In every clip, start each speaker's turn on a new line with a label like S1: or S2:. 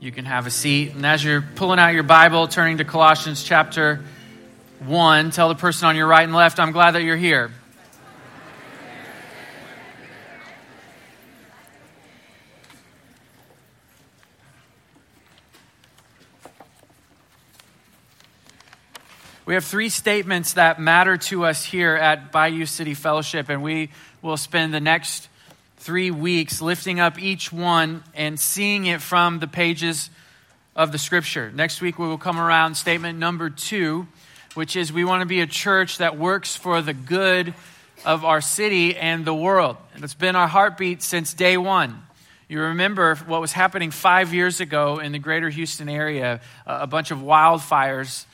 S1: you can have a seat. And as you're pulling out your Bible, turning to Colossians chapter 1, tell the person on your right and left, I'm glad that you're here. We have three statements that matter to us here at Bayou City Fellowship, and we will spend the next three weeks lifting up each one and seeing it from the pages of the scripture. Next week, we will come around statement number two, which is we want to be a church that works for the good of our city and the world. And it's been our heartbeat since day one. You remember what was happening five years ago in the greater Houston area, a bunch of wildfires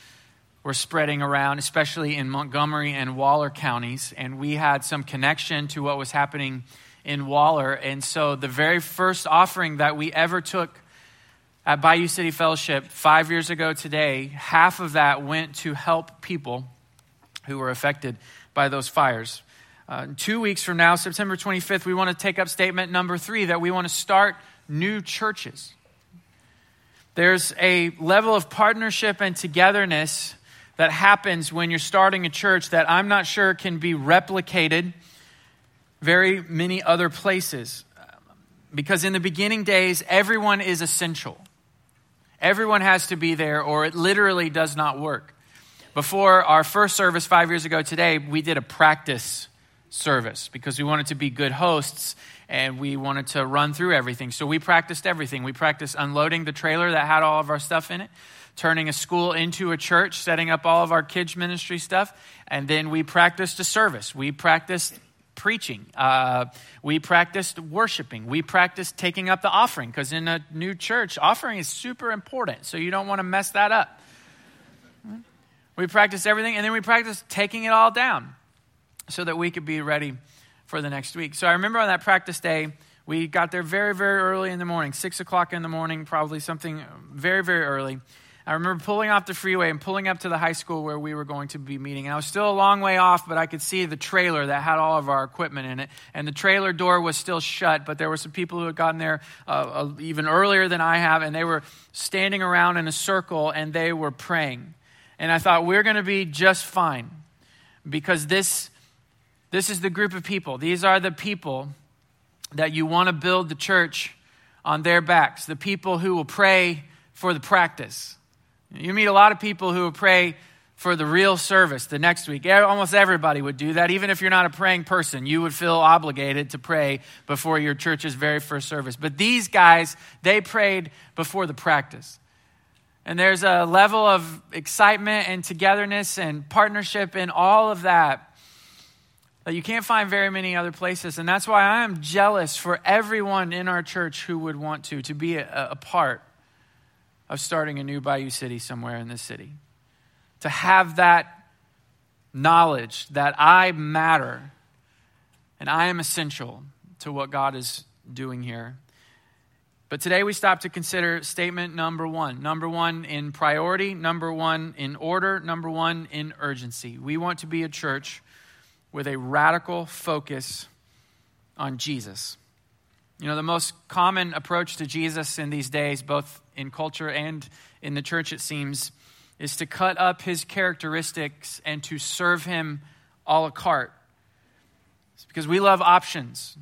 S1: were spreading around, especially in Montgomery and Waller counties. And we had some connection to what was happening in Waller. And so the very first offering that we ever took at Bayou City Fellowship five years ago today, half of that went to help people who were affected by those fires. Uh, two weeks from now, September 25th, we want to take up statement number three that we want to start new churches. There's a level of partnership and togetherness that happens when you're starting a church that I'm not sure can be replicated very many other places. Because in the beginning days, everyone is essential. Everyone has to be there, or it literally does not work. Before our first service five years ago today, we did a practice service because we wanted to be good hosts and we wanted to run through everything. So we practiced everything. We practiced unloading the trailer that had all of our stuff in it turning a school into a church, setting up all of our kids' ministry stuff. And then we practiced a service. We practiced preaching. Uh, we practiced worshiping. We practiced taking up the offering because in a new church, offering is super important. So you don't want to mess that up. We practiced everything, and then we practiced taking it all down so that we could be ready for the next week. So I remember on that practice day, we got there very, very early in the morning, six o'clock in the morning, probably something very, very early. I remember pulling off the freeway and pulling up to the high school where we were going to be meeting. And I was still a long way off, but I could see the trailer that had all of our equipment in it. And the trailer door was still shut, but there were some people who had gotten there uh, uh, even earlier than I have, and they were standing around in a circle and they were praying. And I thought, we're going to be just fine because this, this is the group of people. These are the people that you want to build the church on their backs, the people who will pray for the practice you meet a lot of people who pray for the real service the next week. Almost everybody would do that. Even if you're not a praying person, you would feel obligated to pray before your church's very first service. But these guys, they prayed before the practice. And there's a level of excitement and togetherness and partnership in all of that that you can't find very many other places. And that's why I am jealous for everyone in our church who would want to, to be a, a part of starting a new Bayou City somewhere in this city. To have that knowledge that I matter and I am essential to what God is doing here. But today we stop to consider statement number one. Number one in priority, number one in order, number one in urgency. We want to be a church with a radical focus on Jesus. You know, the most common approach to Jesus in these days, both in culture and in the church, it seems, is to cut up his characteristics and to serve him a la carte. It's because we love options.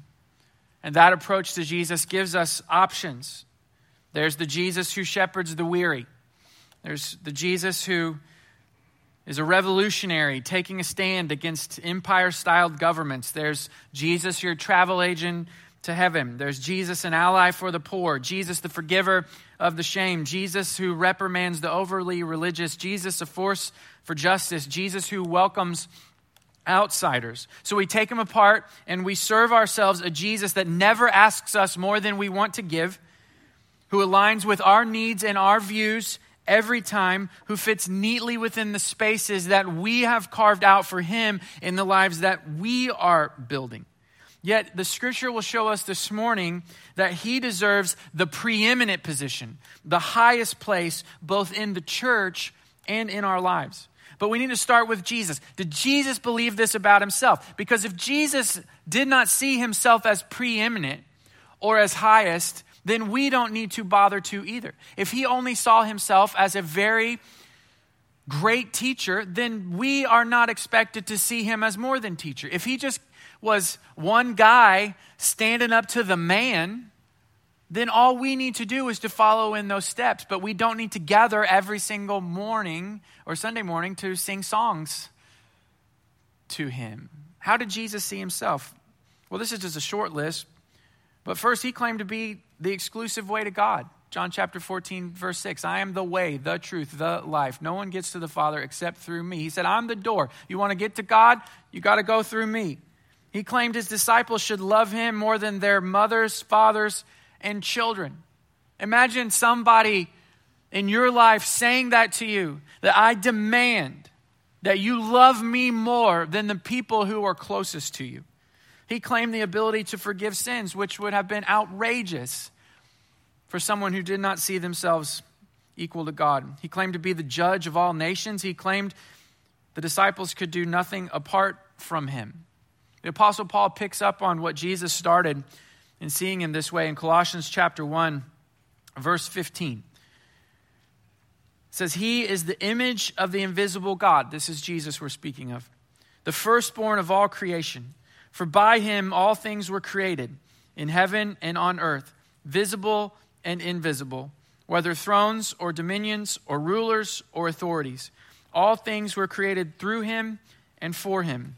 S1: And that approach to Jesus gives us options. There's the Jesus who shepherds the weary, there's the Jesus who is a revolutionary taking a stand against empire styled governments. There's Jesus, your travel agent to heaven. There's Jesus, an ally for the poor, Jesus, the forgiver of the shame, Jesus, who reprimands the overly religious, Jesus, a force for justice, Jesus, who welcomes outsiders. So we take them apart and we serve ourselves a Jesus that never asks us more than we want to give, who aligns with our needs and our views every time, who fits neatly within the spaces that we have carved out for him in the lives that we are building. Yet the scripture will show us this morning that he deserves the preeminent position, the highest place, both in the church and in our lives. But we need to start with Jesus. Did Jesus believe this about himself? Because if Jesus did not see himself as preeminent or as highest, then we don't need to bother to either. If he only saw himself as a very great teacher, then we are not expected to see him as more than teacher. If he just was one guy standing up to the man, then all we need to do is to follow in those steps. But we don't need to gather every single morning or Sunday morning to sing songs to him. How did Jesus see himself? Well, this is just a short list. But first, he claimed to be the exclusive way to God. John chapter 14, verse 6 I am the way, the truth, the life. No one gets to the Father except through me. He said, I'm the door. You want to get to God? You got to go through me. He claimed his disciples should love him more than their mothers, fathers, and children. Imagine somebody in your life saying that to you that I demand that you love me more than the people who are closest to you. He claimed the ability to forgive sins, which would have been outrageous for someone who did not see themselves equal to God. He claimed to be the judge of all nations. He claimed the disciples could do nothing apart from him. The Apostle Paul picks up on what Jesus started in seeing him this way in Colossians chapter 1, verse 15. It says, He is the image of the invisible God. This is Jesus we're speaking of. The firstborn of all creation. For by him all things were created, in heaven and on earth, visible and invisible, whether thrones or dominions or rulers or authorities. All things were created through him and for him.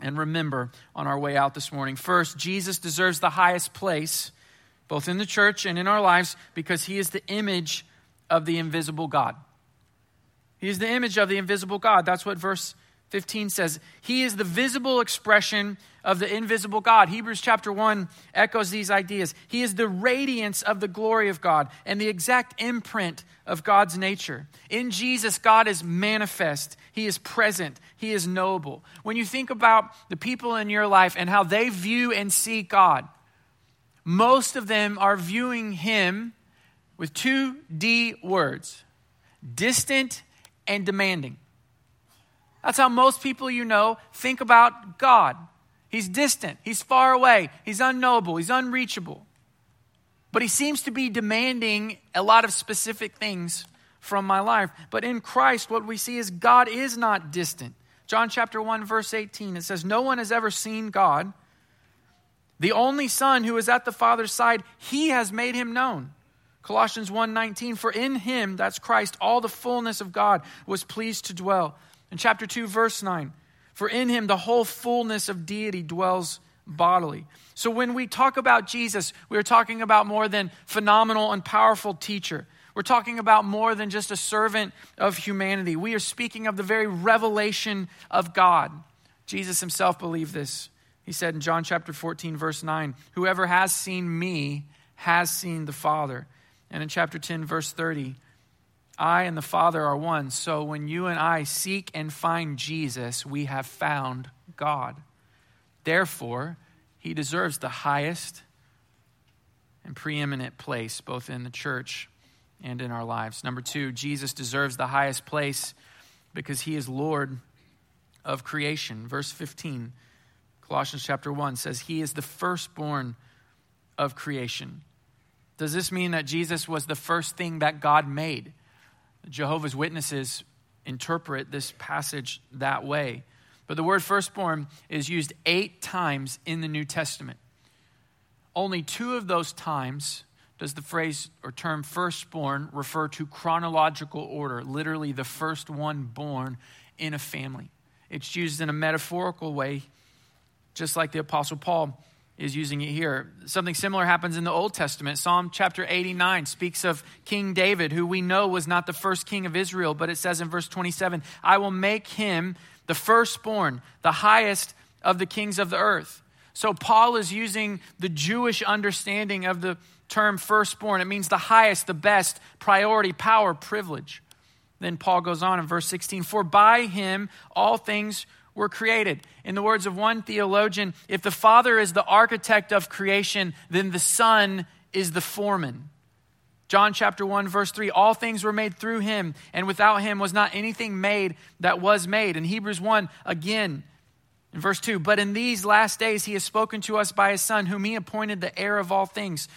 S1: and remember on our way out this morning. First, Jesus deserves the highest place, both in the church and in our lives, because he is the image of the invisible God. He is the image of the invisible God. That's what verse 15 says. He is the visible expression of the invisible God. Hebrews chapter 1 echoes these ideas. He is the radiance of the glory of God and the exact imprint of God's nature. In Jesus, God is manifest, He is present, He is noble. When you think about the people in your life and how they view and see God, most of them are viewing Him with two D words distant and demanding. That's how most people you know think about God. He's distant, He's far away, He's unknowable, He's unreachable. But He seems to be demanding a lot of specific things from my life. But in Christ, what we see is God is not distant. John chapter 1, verse 18, it says, No one has ever seen God. The only Son who is at the Father's side, He has made Him known. Colossians 1:19 for in him that's Christ all the fullness of God was pleased to dwell in chapter 2, verse 9, for in him the whole fullness of deity dwells bodily. So when we talk about Jesus, we're talking about more than phenomenal and powerful teacher. We're talking about more than just a servant of humanity. We are speaking of the very revelation of God. Jesus himself believed this. He said in John chapter 14, verse 9, Whoever has seen me has seen the Father. And in chapter 10, verse 30, I and the Father are one. So when you and I seek and find Jesus, we have found God. Therefore, he deserves the highest and preeminent place, both in the church and in our lives. Number two, Jesus deserves the highest place because he is Lord of creation. Verse 15, Colossians chapter 1 says, He is the firstborn of creation. Does this mean that Jesus was the first thing that God made? Jehovah's Witnesses interpret this passage that way. But the word firstborn is used eight times in the New Testament. Only two of those times does the phrase or term firstborn refer to chronological order, literally the first one born in a family. It's used in a metaphorical way, just like the Apostle Paul is using it here. Something similar happens in the Old Testament. Psalm chapter 89 speaks of King David, who we know was not the first king of Israel, but it says in verse 27 I will make him the firstborn, the highest of the kings of the earth. So Paul is using the Jewish understanding of the term firstborn. It means the highest, the best, priority, power, privilege. Then Paul goes on in verse 16 For by him all things were created. In the words of one theologian, if the Father is the architect of creation, then the Son is the foreman. John chapter 1, verse 3 All things were made through him, and without him was not anything made that was made. In Hebrews 1, again, in verse 2 But in these last days he has spoken to us by his Son, whom he appointed the heir of all things,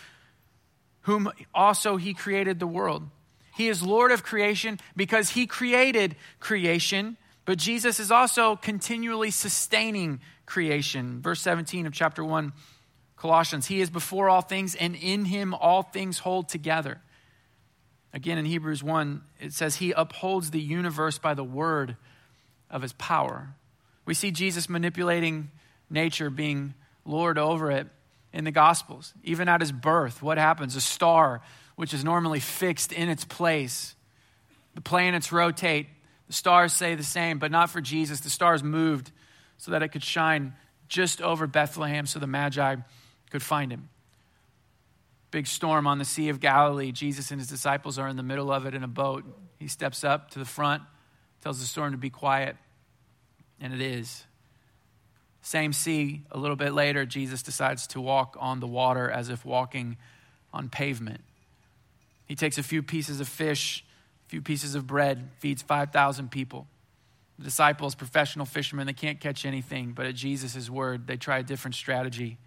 S1: whom also he created the world. He is Lord of creation because he created creation, but Jesus is also continually sustaining creation. Verse 17 of chapter 1 Colossians, He is before all things, and in Him all things hold together. Again, in Hebrews 1, it says, He upholds the universe by the word of His power. We see Jesus manipulating nature, being Lord over it in the Gospels. Even at His birth, what happens? A star, which is normally fixed in its place, the planets rotate, the stars say the same, but not for Jesus. The stars moved so that it could shine just over Bethlehem so the Magi could find him. Big storm on the Sea of Galilee. Jesus and his disciples are in the middle of it in a boat. He steps up to the front, tells the storm to be quiet, and it is. Same sea, a little bit later, Jesus decides to walk on the water as if walking on pavement. He takes a few pieces of fish, few pieces of bread, feeds 5,000 people. The disciples, professional fishermen, they can't catch anything, but at Jesus' word, they try a different strategy.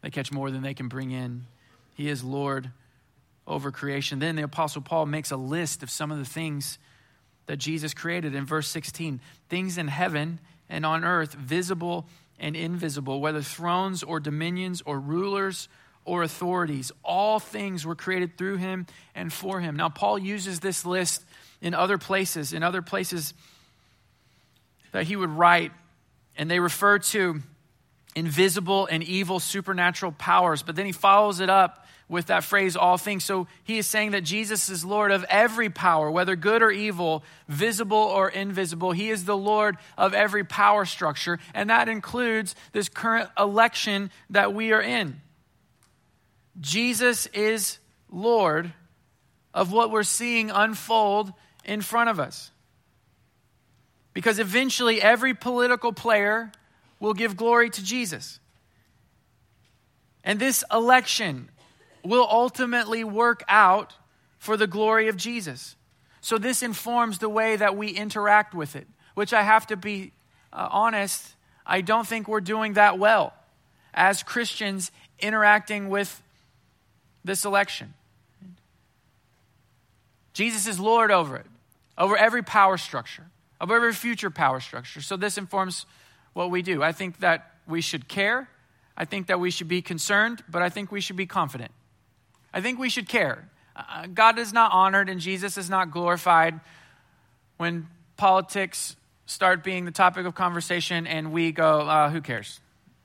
S1: They catch more than they can bring in. He is Lord over creation. Then the Apostle Paul makes a list of some of the things that Jesus created in verse 16 things in heaven and on earth, visible and invisible, whether thrones or dominions or rulers or authorities. All things were created through him and for him. Now, Paul uses this list in other places, in other places that he would write, and they refer to invisible and evil supernatural powers. But then he follows it up with that phrase, all things. So he is saying that Jesus is Lord of every power, whether good or evil, visible or invisible. He is the Lord of every power structure, and that includes this current election that we are in. Jesus is Lord of what we're seeing unfold in front of us. Because eventually, every political player will give glory to Jesus. And this election will ultimately work out for the glory of Jesus. So, this informs the way that we interact with it, which I have to be uh, honest, I don't think we're doing that well as Christians interacting with this election. Jesus is Lord over it, over every power structure, over every future power structure. So, this informs what we do. I think that we should care. I think that we should be concerned, but I think we should be confident. I think we should care. Uh, God is not honored and Jesus is not glorified when politics start being the topic of conversation and we go, uh, who cares?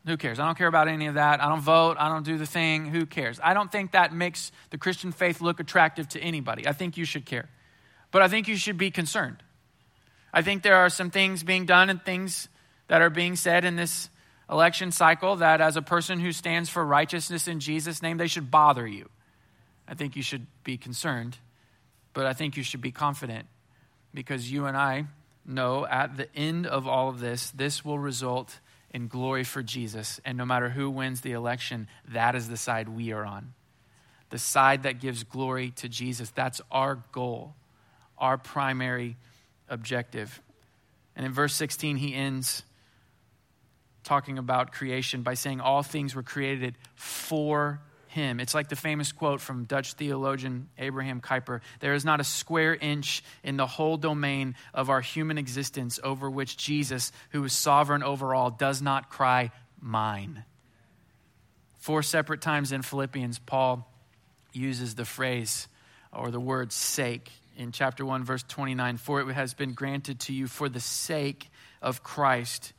S1: Who cares? I don't care about any of that. I don't vote. I don't do the thing. Who cares? I don't think that makes the Christian faith look attractive to anybody. I think you should care. But I think you should be concerned. I think there are some things being done and things that are being said in this election cycle that as a person who stands for righteousness in Jesus' name, they should bother you. I think you should be concerned, but I think you should be confident because you and I know at the end of all of this, this will result in glory for Jesus. And no matter who wins the election, that is the side we are on. The side that gives glory to Jesus. That's our goal, our primary objective. And in verse 16, he ends talking about creation by saying all things were created for him. It's like the famous quote from Dutch theologian Abraham Kuyper There is not a square inch in the whole domain of our human existence over which Jesus, who is sovereign over all, does not cry, Mine. Four separate times in Philippians, Paul uses the phrase or the word sake. In chapter 1, verse 29, for it has been granted to you for the sake of Christ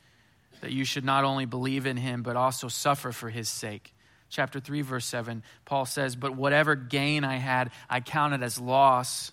S1: that you should not only believe in him, but also suffer for his sake. Chapter 3, verse 7, Paul says, But whatever gain I had, I counted as loss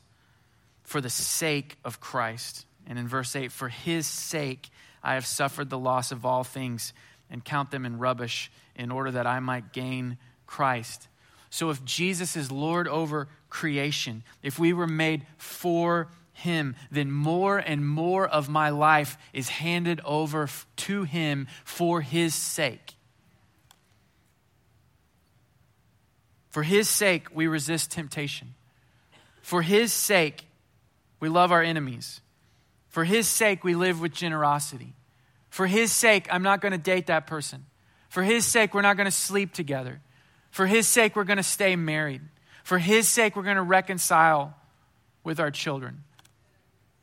S1: for the sake of Christ. And in verse 8, For his sake I have suffered the loss of all things and count them in rubbish in order that I might gain Christ. So if Jesus is Lord over creation, if we were made for him, then more and more of my life is handed over to Him for His sake. For His sake, we resist temptation. For His sake, we love our enemies. For His sake, we live with generosity. For His sake, I'm not going to date that person. For His sake, we're not going to sleep together. For His sake, we're going to stay married. For His sake, we're going to reconcile with our children.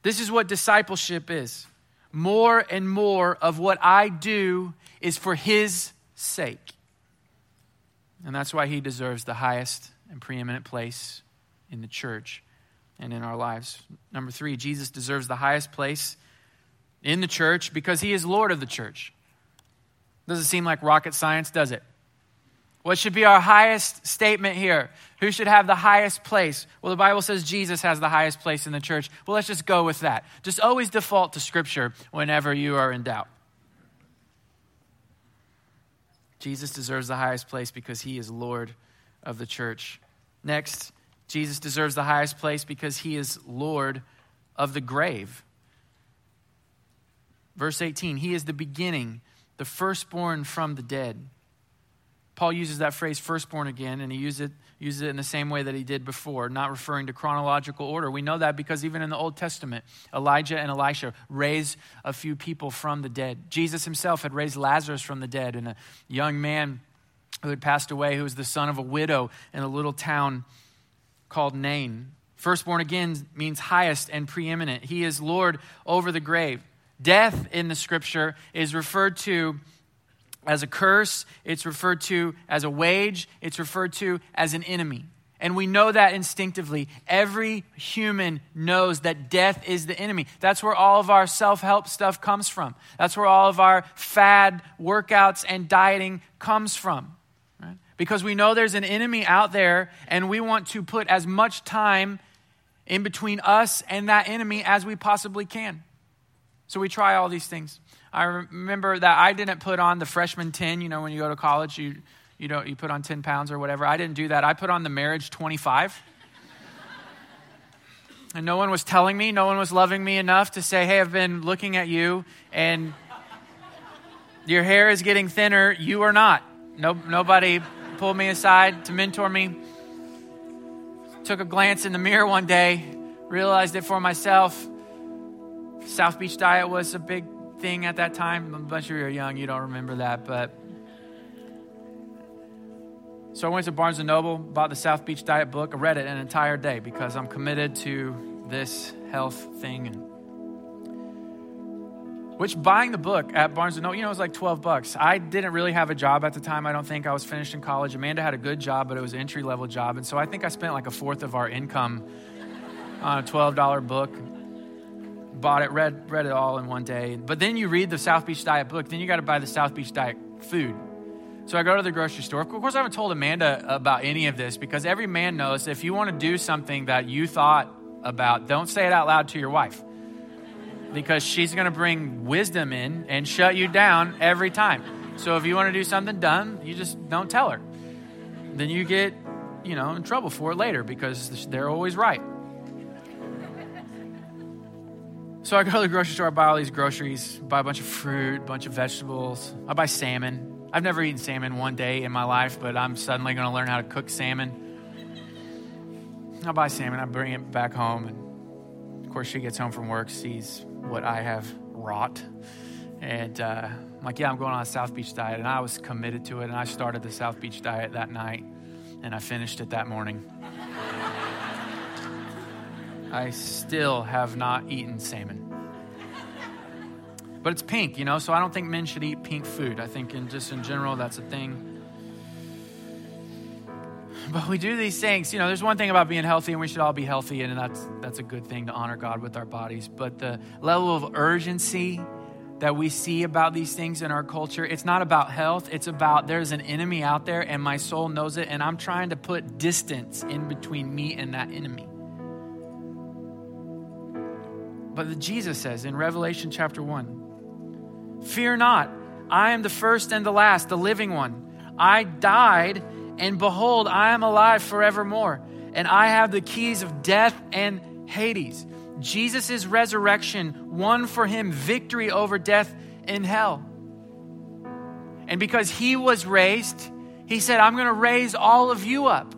S1: This is what discipleship is. More and more of what I do is for His sake. And that's why He deserves the highest and preeminent place in the church and in our lives. Number three, Jesus deserves the highest place in the church because He is Lord of the church. Doesn't seem like rocket science, does it? What should be our highest statement here? Who should have the highest place? Well, the Bible says Jesus has the highest place in the church. Well, let's just go with that. Just always default to Scripture whenever you are in doubt. Jesus deserves the highest place because he is Lord of the church. Next, Jesus deserves the highest place because he is Lord of the grave. Verse 18, he is the beginning, the firstborn from the dead. Paul uses that phrase firstborn again, and he uses it, uses it in the same way that he did before, not referring to chronological order. We know that because even in the Old Testament, Elijah and Elisha raised a few people from the dead. Jesus himself had raised Lazarus from the dead, and a young man who had passed away, who was the son of a widow in a little town called Nain. Firstborn again means highest and preeminent. He is Lord over the grave. Death in the scripture is referred to as a curse, it's referred to as a wage, it's referred to as an enemy. And we know that instinctively. Every human knows that death is the enemy. That's where all of our self help stuff comes from. That's where all of our fad workouts and dieting comes from. Right? Because we know there's an enemy out there, and we want to put as much time in between us and that enemy as we possibly can. So we try all these things. I remember that I didn't put on the freshman 10, you know, when you go to college, you, you, don't, you put on 10 pounds or whatever. I didn't do that. I put on the marriage 25. and no one was telling me, no one was loving me enough to say, hey, I've been looking at you and your hair is getting thinner. You are not. No, nobody pulled me aside to mentor me. Took a glance in the mirror one day, realized it for myself. South Beach diet was a big thing at that time. A bunch of you are young, you don't remember that, but. So I went to Barnes and Noble, bought the South Beach Diet book. I read it an entire day because I'm committed to this health thing. Which buying the book at Barnes and Noble, you know, it was like 12 bucks. I didn't really have a job at the time. I don't think I was finished in college. Amanda had a good job, but it was entry level job. And so I think I spent like a fourth of our income on a $12 book bought it, read, read it all in one day. But then you read the South Beach Diet book, then you got to buy the South Beach Diet food. So I go to the grocery store. Of course, I haven't told Amanda about any of this because every man knows if you want to do something that you thought about, don't say it out loud to your wife because she's going to bring wisdom in and shut you down every time. So if you want to do something done, you just don't tell her. Then you get, you know, in trouble for it later because they're always right. So I go to the grocery store, I buy all these groceries, buy a bunch of fruit, bunch of vegetables. I buy salmon. I've never eaten salmon one day in my life, but I'm suddenly going to learn how to cook salmon. I buy salmon, I bring it back home, and of course, she gets home from work, sees what I have wrought. And uh, I'm like, yeah, I'm going on a South Beach diet. And I was committed to it, and I started the South Beach diet that night, and I finished it that morning. I still have not eaten salmon. But it's pink, you know, so I don't think men should eat pink food. I think in just in general that's a thing. But we do these things, you know, there's one thing about being healthy and we should all be healthy and that's that's a good thing to honor God with our bodies, but the level of urgency that we see about these things in our culture, it's not about health, it's about there's an enemy out there and my soul knows it and I'm trying to put distance in between me and that enemy. But Jesus says in Revelation chapter 1 Fear not, I am the first and the last, the living one. I died, and behold, I am alive forevermore, and I have the keys of death and Hades. Jesus' resurrection won for him victory over death and hell. And because he was raised, he said, I'm going to raise all of you up.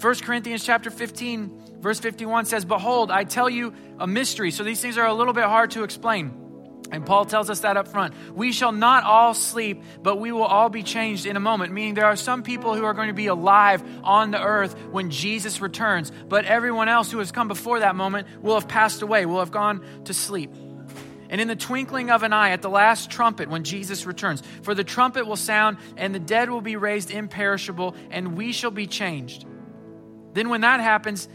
S1: 1 Corinthians chapter 15, verse 51 says, Behold, I tell you a mystery. So these things are a little bit hard to explain. And Paul tells us that up front. We shall not all sleep, but we will all be changed in a moment. Meaning, there are some people who are going to be alive on the earth when Jesus returns, but everyone else who has come before that moment will have passed away, will have gone to sleep. And in the twinkling of an eye, at the last trumpet, when Jesus returns, for the trumpet will sound, and the dead will be raised imperishable, and we shall be changed. Then, when that happens,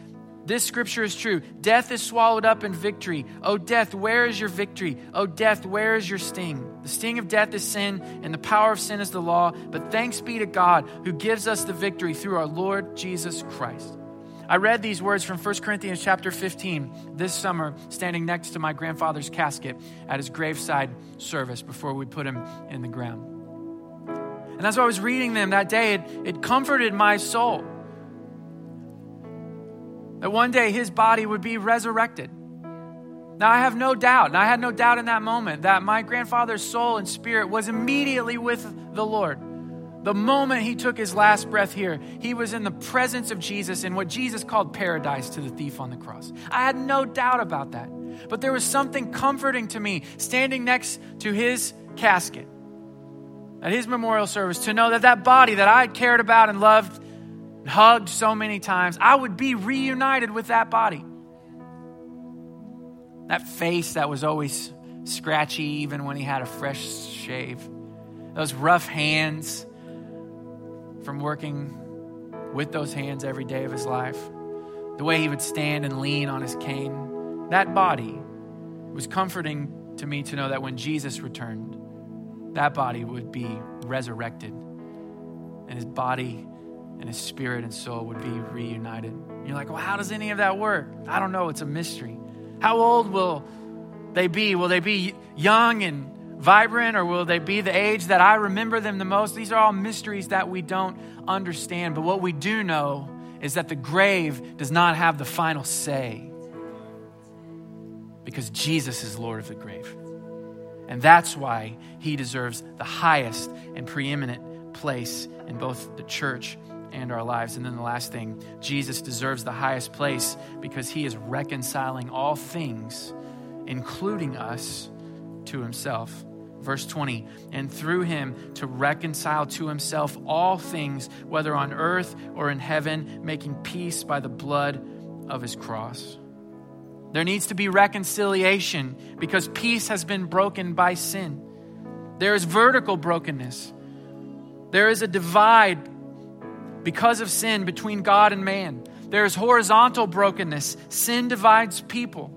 S1: this scripture is true. Death is swallowed up in victory. Oh, death, where is your victory? Oh, death, where is your sting? The sting of death is sin, and the power of sin is the law. But thanks be to God who gives us the victory through our Lord Jesus Christ. I read these words from 1 Corinthians chapter 15 this summer, standing next to my grandfather's casket at his graveside service before we put him in the ground. And as I was reading them that day, it, it comforted my soul that one day his body would be resurrected. Now, I have no doubt, and I had no doubt in that moment, that my grandfather's soul and spirit was immediately with the Lord. The moment he took his last breath here, he was in the presence of Jesus in what Jesus called paradise to the thief on the cross. I had no doubt about that. But there was something comforting to me standing next to his casket at his memorial service to know that that body that I had cared about and loved hugged so many times, I would be reunited with that body. That face that was always scratchy even when he had a fresh shave. Those rough hands from working with those hands every day of his life, the way he would stand and lean on his cane, that body was comforting to me to know that when Jesus returned, that body would be resurrected and his body and his spirit and soul would be reunited. You're like, well, how does any of that work? I don't know. It's a mystery. How old will they be? Will they be young and vibrant or will they be the age that I remember them the most? These are all mysteries that we don't understand. But what we do know is that the grave does not have the final say because Jesus is Lord of the grave. And that's why he deserves the highest and preeminent place in both the church and our lives. And then the last thing, Jesus deserves the highest place because he is reconciling all things, including us, to himself. Verse 20, and through him to reconcile to himself all things, whether on earth or in heaven, making peace by the blood of his cross. There needs to be reconciliation because peace has been broken by sin. There is vertical brokenness. There is a divide because of sin between God and man. There is horizontal brokenness. Sin divides people.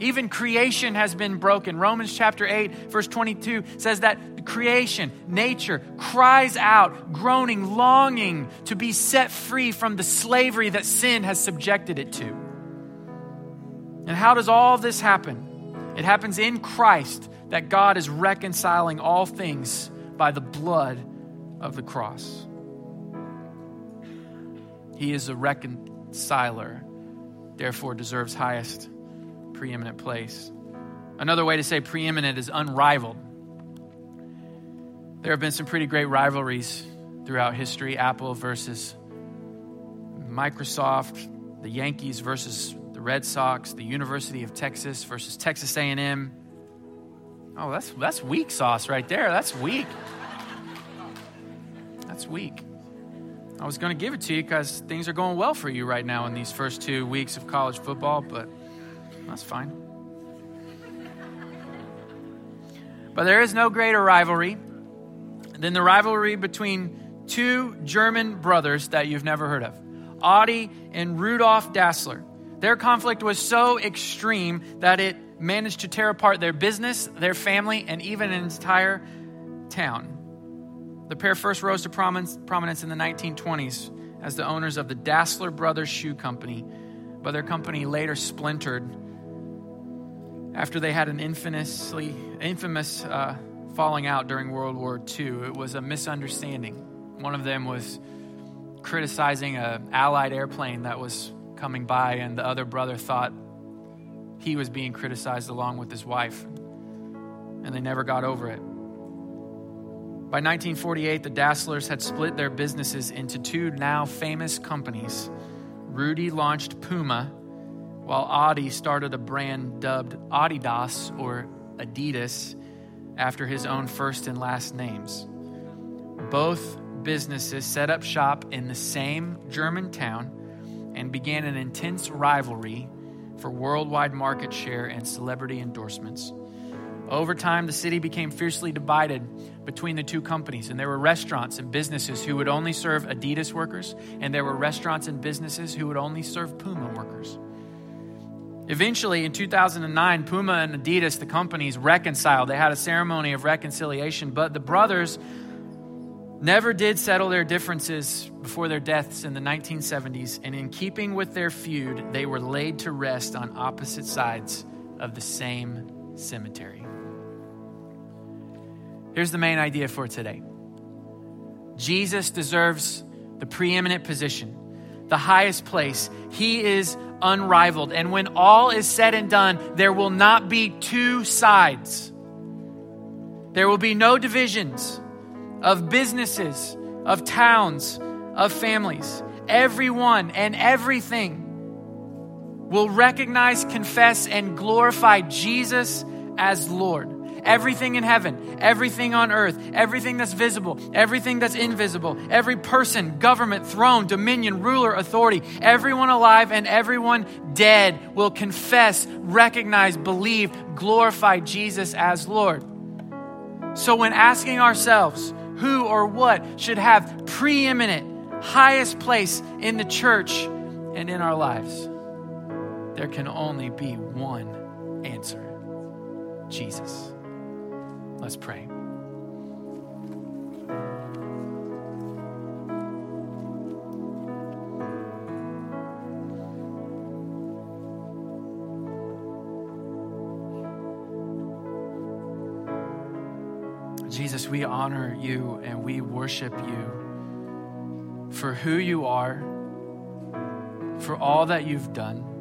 S1: Even creation has been broken. Romans chapter 8, verse 22 says that creation, nature, cries out, groaning, longing to be set free from the slavery that sin has subjected it to. And how does all this happen? It happens in Christ that God is reconciling all things by the blood of the cross. He is a reconciler, therefore deserves highest preeminent place. Another way to say preeminent is unrivaled. There have been some pretty great rivalries throughout history Apple versus Microsoft, the Yankees versus the Red Sox, the University of Texas versus Texas A&M. Oh, that's that's weak sauce right there. That's weak. That's weak. I was going to give it to you because things are going well for you right now in these first two weeks of college football, but that's fine. But there is no greater rivalry than the rivalry between two German brothers that you've never heard of Adi and Rudolf Dassler. Their conflict was so extreme that it managed to tear apart their business, their family, and even an entire town. The pair first rose to prominence in the 1920s as the owners of the Dassler Brothers Shoe Company, but their company later splintered after they had an infamously infamous uh, falling out during World War II. It was a misunderstanding. One of them was criticizing a allied airplane that was coming by and the other brother thought he was being criticized along with his wife and they never got over it by 1948 the dasslers had split their businesses into two now famous companies rudy launched puma while adi started a brand dubbed adidas or adidas after his own first and last names both businesses set up shop in the same German town and began an intense rivalry for worldwide market share and celebrity endorsements. Over time, the city became fiercely divided between the two companies, and there were restaurants and businesses who would only serve Adidas workers, and there were restaurants and businesses who would only serve Puma workers. Eventually, in 2009, Puma and Adidas, the companies, reconciled. They had a ceremony of reconciliation, but the brothers never did settle their differences before their deaths in the 1970s, and in keeping with their feud, they were laid to rest on opposite sides of the same cemetery. Here's the main idea for today Jesus deserves the preeminent position, the highest place. He is unrivaled. And when all is said and done, there will not be two sides, there will be no divisions of businesses, of towns, of families. Everyone and everything will recognize, confess, and glorify Jesus as Lord. Everything in heaven, everything on earth, everything that's visible, everything that's invisible, every person, government, throne, dominion, ruler, authority, everyone alive and everyone dead will confess, recognize, believe, glorify Jesus as Lord. So when asking ourselves, who or what should have preeminent, highest place in the church and in our lives? There can only be one answer Jesus. Let's pray. Jesus, we honor you and we worship you for who you are, for all that you've done.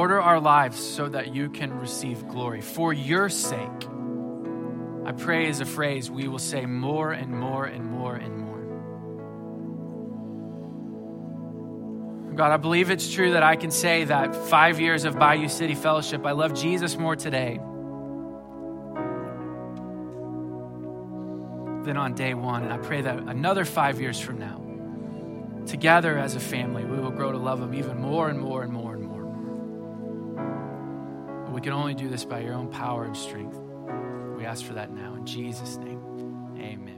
S1: Order our lives so that you can receive glory. For your sake, I pray as a phrase we will say more and more and more and more. God, I believe it's true that I can say that five years of Bayou City Fellowship, I love Jesus more today than on day one. And I pray that another five years from now, together as a family, we will grow to love Him even more and more and more we can only do this by your own power and strength. We ask for that now. In Jesus' name, amen.